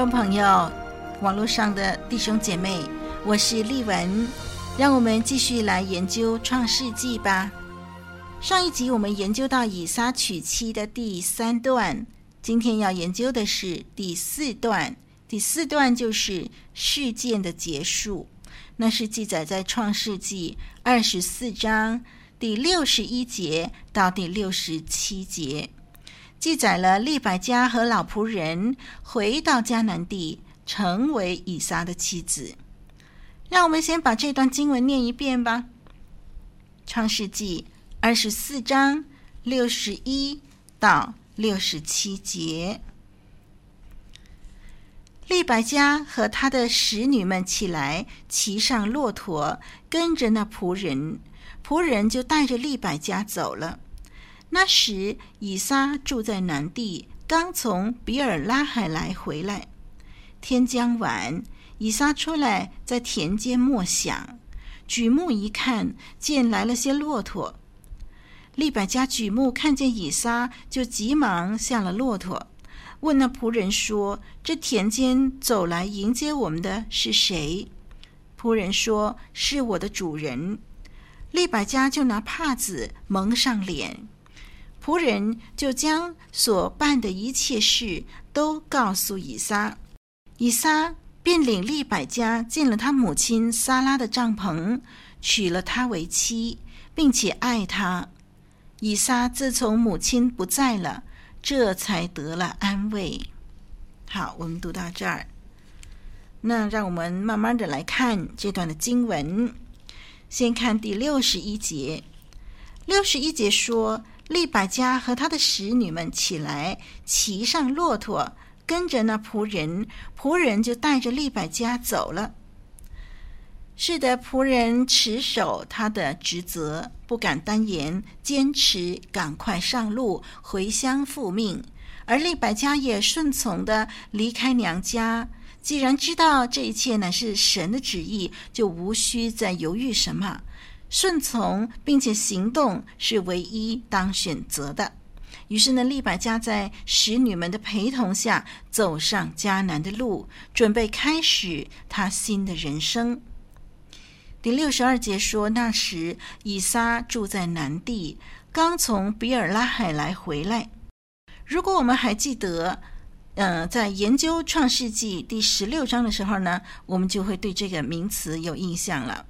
众朋友，网络上的弟兄姐妹，我是丽文，让我们继续来研究创世纪吧。上一集我们研究到以撒娶妻的第三段，今天要研究的是第四段。第四段就是事件的结束，那是记载在创世纪二十四章第六十一节到第六十七节。记载了利百加和老仆人回到迦南地，成为以撒的妻子。让我们先把这段经文念一遍吧，《创世纪》二十四章六十一到六十七节。利百加和他的使女们起来，骑上骆驼，跟着那仆人，仆人就带着利百加走了。那时，以撒住在南地，刚从比尔拉海来回来。天将晚，以撒出来在田间默想，举目一看，见来了些骆驼。利百加举目看见以撒，就急忙下了骆驼，问那仆人说：“这田间走来迎接我们的是谁？”仆人说：“是我的主人。”利百加就拿帕子蒙上脸。仆人就将所办的一切事都告诉以撒，以撒便领利百加进了他母亲撒拉的帐篷，娶了她为妻，并且爱她。以撒自从母亲不在了，这才得了安慰。好，我们读到这儿，那让我们慢慢的来看这段的经文。先看第六十一节，六十一节说。利百加和他的使女们起来，骑上骆驼，跟着那仆人，仆人就带着利百加走了。是的，仆人持守他的职责，不敢单言，坚持赶快上路回乡复命。而利百加也顺从地离开娘家。既然知道这一切乃是神的旨意，就无需再犹豫什么。顺从并且行动是唯一当选择的。于是呢，利百加在使女们的陪同下走上迦南的路，准备开始他新的人生。第六十二节说，那时以撒住在南地，刚从比尔拉海来回来。如果我们还记得，嗯、呃，在研究创世纪第十六章的时候呢，我们就会对这个名词有印象了。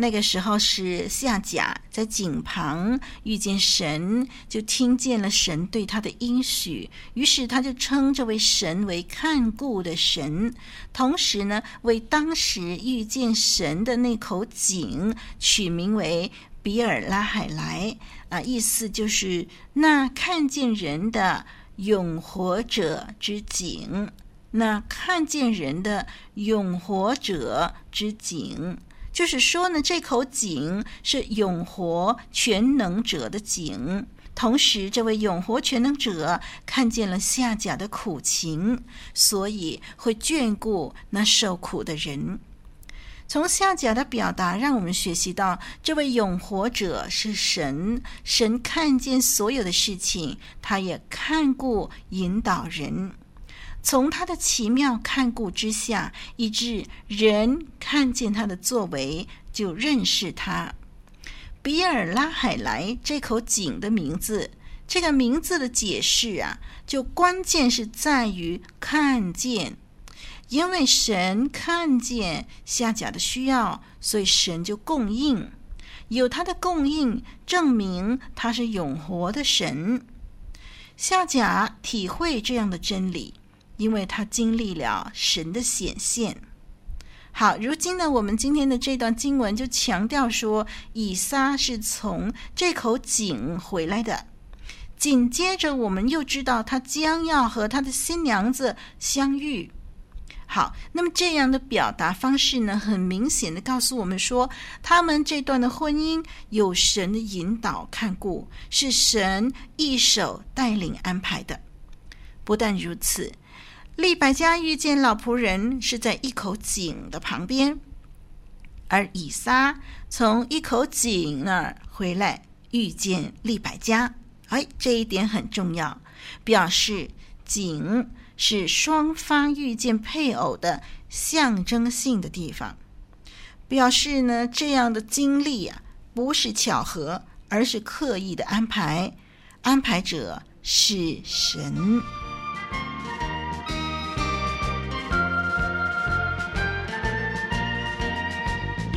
那个时候是夏甲在井旁遇见神，就听见了神对他的应许，于是他就称这位神为看顾的神，同时呢，为当时遇见神的那口井取名为比尔拉海莱啊，意思就是那看见人的永活者之井，那看见人的永活者之井。就是说呢，这口井是永活全能者的井。同时，这位永活全能者看见了夏甲的苦情，所以会眷顾那受苦的人。从夏甲的表达，让我们学习到，这位永活者是神，神看见所有的事情，他也看顾引导人。从他的奇妙看顾之下，以致人看见他的作为，就认识他。比尔拉海莱这口井的名字，这个名字的解释啊，就关键是在于看见，因为神看见夏甲的需要，所以神就供应，有他的供应，证明他是永活的神。夏甲体会这样的真理。因为他经历了神的显现。好，如今呢，我们今天的这段经文就强调说，以撒是从这口井回来的。紧接着，我们又知道他将要和他的新娘子相遇。好，那么这样的表达方式呢，很明显的告诉我们说，他们这段的婚姻有神的引导看顾，是神一手带领安排的。不但如此，利百加遇见老仆人是在一口井的旁边，而以撒从一口井那儿回来遇见利百加。哎，这一点很重要，表示井是双方遇见配偶的象征性的地方，表示呢，这样的经历啊，不是巧合，而是刻意的安排，安排者是神。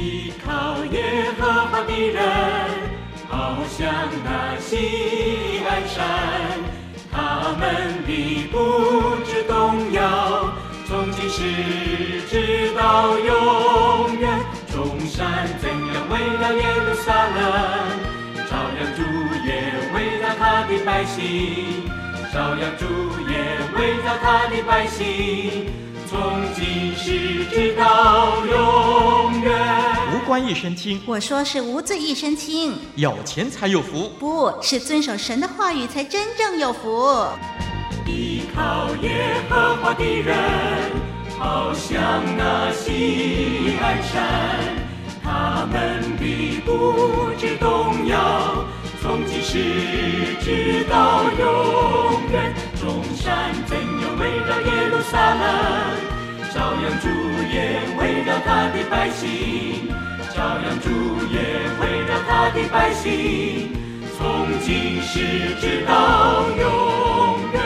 依靠耶和华的人。好像那锡安山，他们必不致动摇，从今时直到永远。众山怎样围绕耶路撒冷，照样主也围绕他的百姓，照样主也围绕他的百姓，从今时直到永远。无官一身轻，我说是无罪一身轻。有钱才有福，不是遵守神的话语才真正有福。依靠耶和华的人，好像那锡安山，他们必不致动摇，从今时直到永远。众山怎样围绕耶路撒冷，照样主也围绕他的百姓。照样主也围绕他的百姓，从今时直到永远。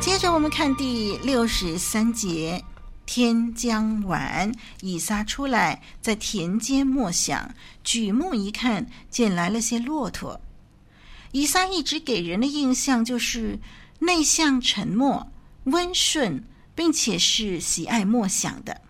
接着我们看第六十三节，天将晚，以撒出来，在田间默想，举目一看，见来了些骆驼。以撒一直给人的印象就是内向、沉默、温顺，并且是喜爱默想的。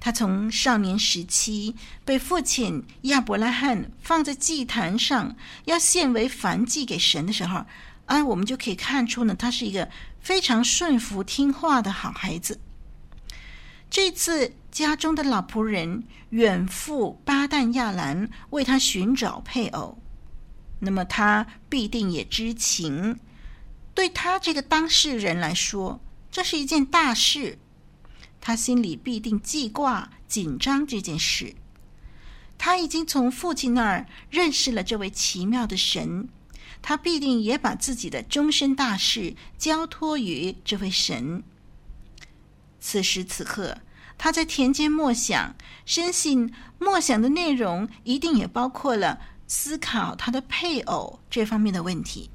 他从少年时期被父亲亚伯拉罕放在祭坛上，要献为燔祭给神的时候，啊，我们就可以看出呢，他是一个非常顺服听话的好孩子。这次家中的老仆人远赴巴旦亚兰为他寻找配偶，那么他必定也知情。对他这个当事人来说，这是一件大事。他心里必定记挂紧张这件事。他已经从父亲那儿认识了这位奇妙的神，他必定也把自己的终身大事交托于这位神。此时此刻，他在田间默想，深信默想的内容一定也包括了思考他的配偶这方面的问题。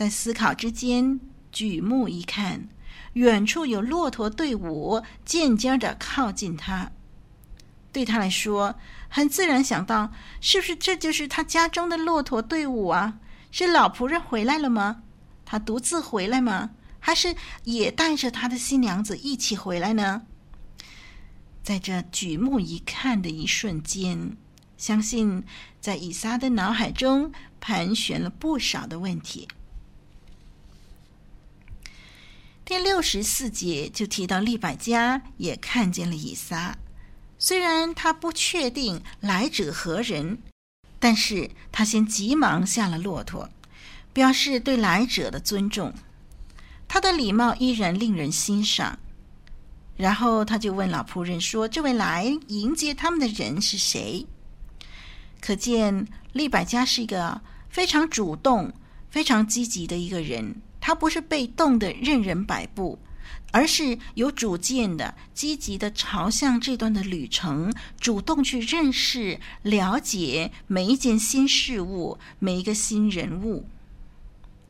在思考之间，举目一看。远处有骆驼队伍渐渐的靠近他，对他来说，很自然想到，是不是这就是他家中的骆驼队伍啊？是老仆人回来了吗？他独自回来吗？还是也带着他的新娘子一起回来呢？在这举目一看的一瞬间，相信在以撒的脑海中盘旋了不少的问题。第六十四节就提到利百加也看见了以撒，虽然他不确定来者何人，但是他先急忙下了骆驼，表示对来者的尊重。他的礼貌依然令人欣赏。然后他就问老仆人说：“这位来迎接他们的人是谁？”可见利百加是一个非常主动、非常积极的一个人。他不是被动的任人摆布，而是有主见的、积极的朝向这段的旅程，主动去认识、了解每一件新事物、每一个新人物。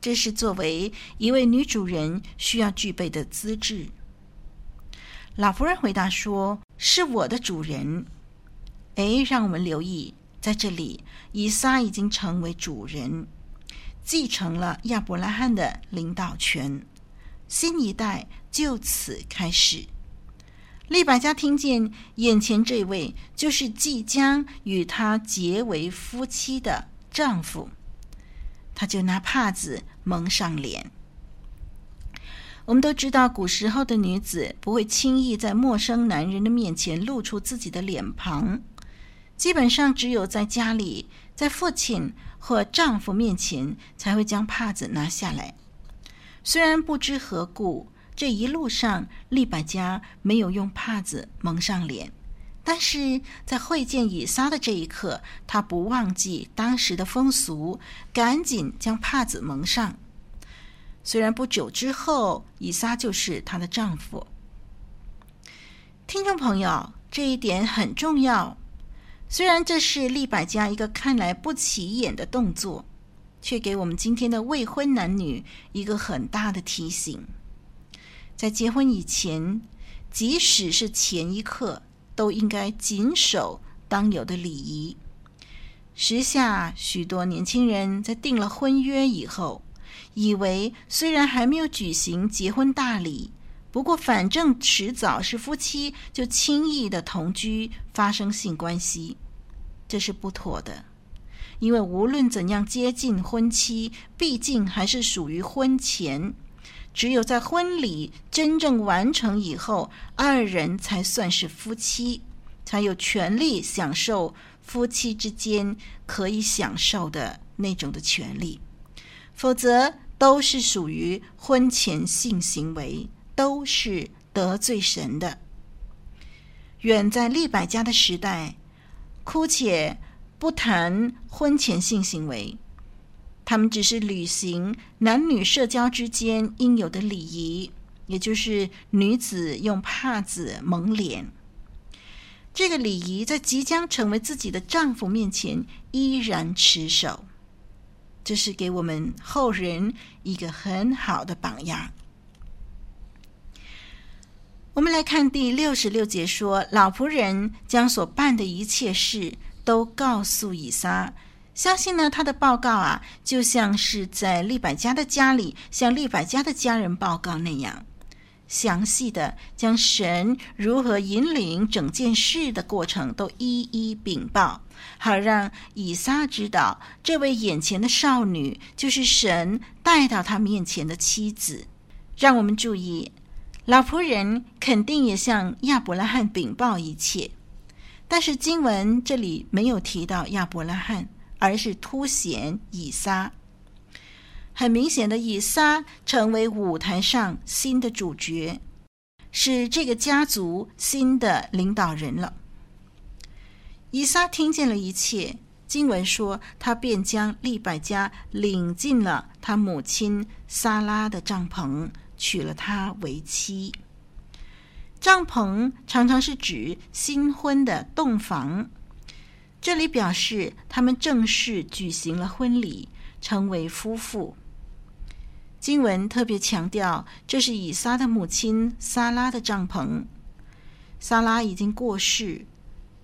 这是作为一位女主人需要具备的资质。老夫人回答说：“是我的主人。”哎，让我们留意，在这里，以撒已经成为主人。继承了亚伯拉罕的领导权，新一代就此开始。利百加听见眼前这位就是即将与他结为夫妻的丈夫，他就拿帕子蒙上脸。我们都知道，古时候的女子不会轻易在陌生男人的面前露出自己的脸庞，基本上只有在家里，在父亲或丈夫面前才会将帕子拿下来。虽然不知何故，这一路上利百加没有用帕子蒙上脸。但是在会见以撒的这一刻，她不忘记当时的风俗，赶紧将帕子蒙上。虽然不久之后，以撒就是她的丈夫。听众朋友，这一点很重要。虽然这是利百加一个看来不起眼的动作，却给我们今天的未婚男女一个很大的提醒：在结婚以前，即使是前一刻。都应该谨守当有的礼仪。时下许多年轻人在订了婚约以后，以为虽然还没有举行结婚大礼，不过反正迟早是夫妻，就轻易的同居发生性关系，这是不妥的。因为无论怎样接近婚期，毕竟还是属于婚前。只有在婚礼真正完成以后，二人才算是夫妻，才有权利享受夫妻之间可以享受的那种的权利。否则，都是属于婚前性行为，都是得罪神的。远在利百加的时代，姑且不谈婚前性行为。他们只是履行男女社交之间应有的礼仪，也就是女子用帕子蒙脸。这个礼仪在即将成为自己的丈夫面前依然持守，这是给我们后人一个很好的榜样。我们来看第六十六节说，老仆人将所办的一切事都告诉以撒。相信呢，他的报告啊，就像是在利百加的家里向利百加的家人报告那样，详细的将神如何引领整件事的过程都一一禀报，好让以撒知道，这位眼前的少女就是神带到他面前的妻子。让我们注意，老仆人肯定也向亚伯拉罕禀报一切，但是经文这里没有提到亚伯拉罕。而是凸显以撒，很明显的，以撒成为舞台上新的主角，是这个家族新的领导人了。以撒听见了一切，经文说，他便将利百加领进了他母亲撒拉的帐篷，娶了她为妻。帐篷常常是指新婚的洞房。这里表示他们正式举行了婚礼，成为夫妇。经文特别强调，这是以撒的母亲撒拉的帐篷。撒拉已经过世，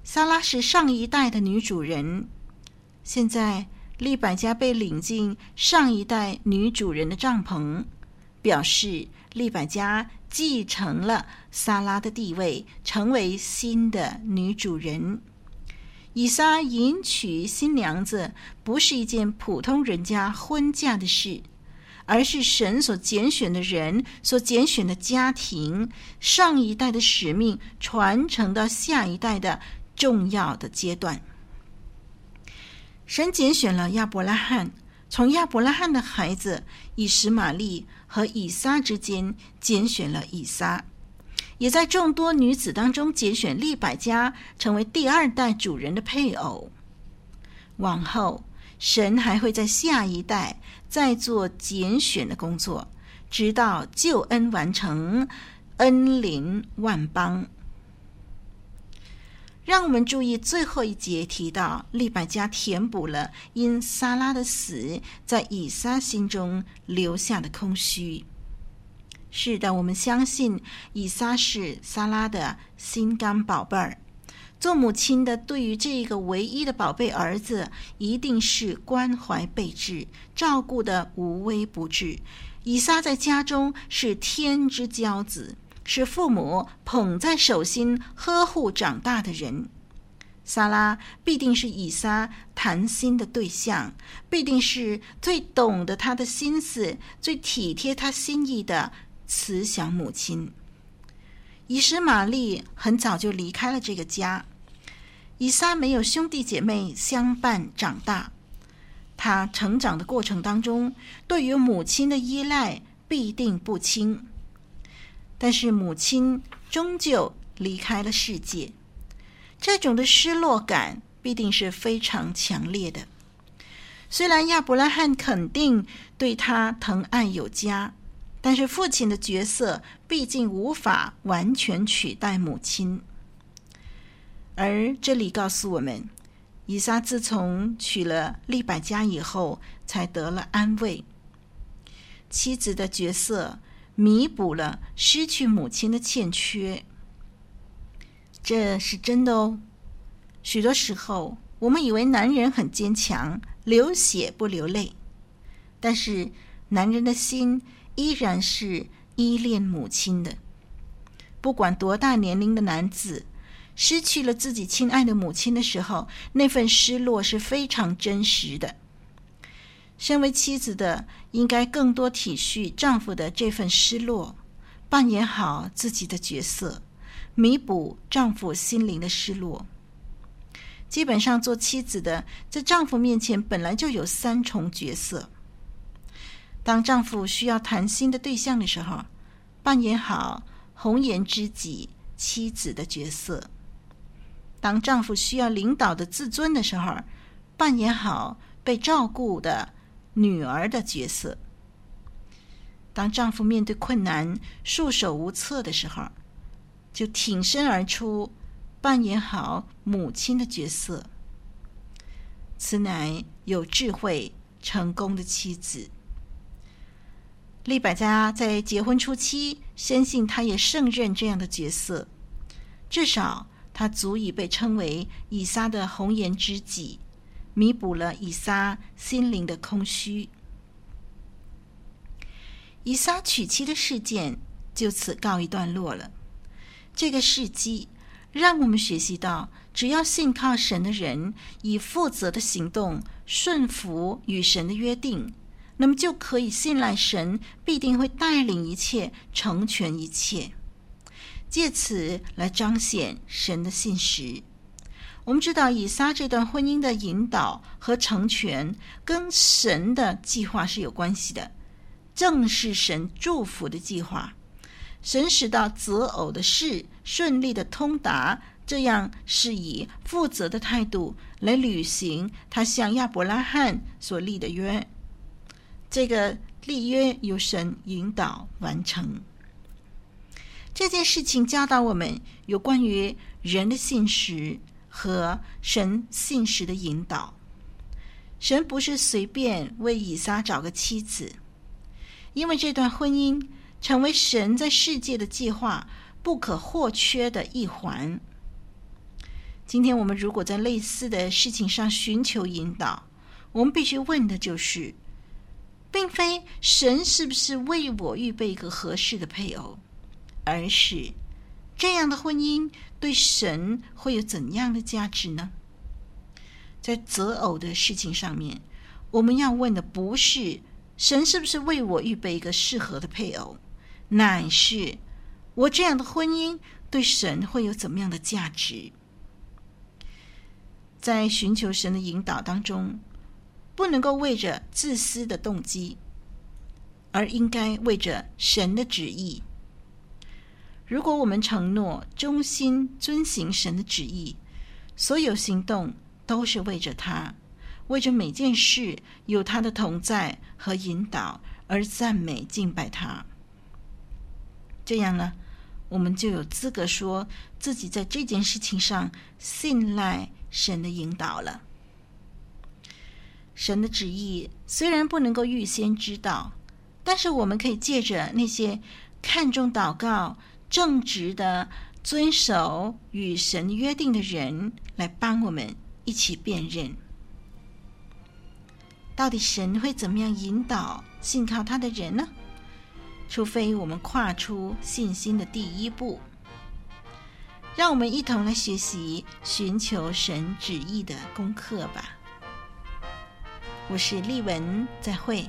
撒拉是上一代的女主人。现在利百加被领进上一代女主人的帐篷，表示利百加继承了撒拉的地位，成为新的女主人。以撒迎娶新娘子不是一件普通人家婚嫁的事，而是神所拣选的人、所拣选的家庭、上一代的使命传承到下一代的重要的阶段。神拣选了亚伯拉罕，从亚伯拉罕的孩子以实玛利和以撒之间拣选了以撒。也在众多女子当中拣选利百家成为第二代主人的配偶。往后，神还会在下一代再做拣选的工作，直到救恩完成，恩临万邦。让我们注意最后一节提到，利百加填补了因撒拉的死在以撒心中留下的空虚。是的，我们相信以撒是撒拉的心肝宝贝儿。做母亲的对于这个唯一的宝贝儿子，一定是关怀备至，照顾得无微不至。以撒在家中是天之骄子，是父母捧在手心呵护长大的人。撒拉必定是以撒谈心的对象，必定是最懂得他的心思、最体贴他心意的慈祥母亲。以实玛利很早就离开了这个家，以撒没有兄弟姐妹相伴长大，他成长的过程当中，对于母亲的依赖必定不轻。但是母亲终究离开了世界。这种的失落感必定是非常强烈的。虽然亚伯拉罕肯定对他疼爱有加，但是父亲的角色毕竟无法完全取代母亲。而这里告诉我们，以撒自从娶了利百加以后，才得了安慰。妻子的角色弥补了失去母亲的欠缺。这是真的哦。许多时候，我们以为男人很坚强，流血不流泪，但是男人的心依然是依恋母亲的。不管多大年龄的男子，失去了自己亲爱的母亲的时候，那份失落是非常真实的。身为妻子的，应该更多体恤丈夫的这份失落，扮演好自己的角色。弥补丈夫心灵的失落。基本上，做妻子的在丈夫面前本来就有三重角色。当丈夫需要谈心的对象的时候，扮演好红颜知己妻子的角色；当丈夫需要领导的自尊的时候，扮演好被照顾的女儿的角色；当丈夫面对困难束手无策的时候，就挺身而出，扮演好母亲的角色。此乃有智慧、成功的妻子。利百加在结婚初期，深信她也胜任这样的角色，至少她足以被称为以撒的红颜知己，弥补了以撒心灵的空虚。以撒娶妻的事件就此告一段落了。这个事迹让我们学习到，只要信靠神的人，以负责的行动顺服与神的约定，那么就可以信赖神必定会带领一切，成全一切，借此来彰显神的信实。我们知道，以撒这段婚姻的引导和成全，跟神的计划是有关系的，正是神祝福的计划。神使到择偶的事顺利的通达，这样是以负责的态度来履行他向亚伯拉罕所立的约。这个立约由神引导完成。这件事情教导我们有关于人的信实和神信实的引导。神不是随便为以撒找个妻子，因为这段婚姻。成为神在世界的计划不可或缺的一环。今天我们如果在类似的事情上寻求引导，我们必须问的就是，并非神是不是为我预备一个合适的配偶，而是这样的婚姻对神会有怎样的价值呢？在择偶的事情上面，我们要问的不是神是不是为我预备一个适合的配偶。乃是我这样的婚姻对神会有怎么样的价值？在寻求神的引导当中，不能够为着自私的动机，而应该为着神的旨意。如果我们承诺忠心遵行神的旨意，所有行动都是为着他，为着每件事有他的同在和引导而赞美敬拜他。这样呢，我们就有资格说自己在这件事情上信赖神的引导了。神的旨意虽然不能够预先知道，但是我们可以借着那些看重祷告、正直的遵守与神约定的人来帮我们一起辨认，到底神会怎么样引导信靠他的人呢？除非我们跨出信心的第一步，让我们一同来学习寻求神旨意的功课吧。我是丽文，再会。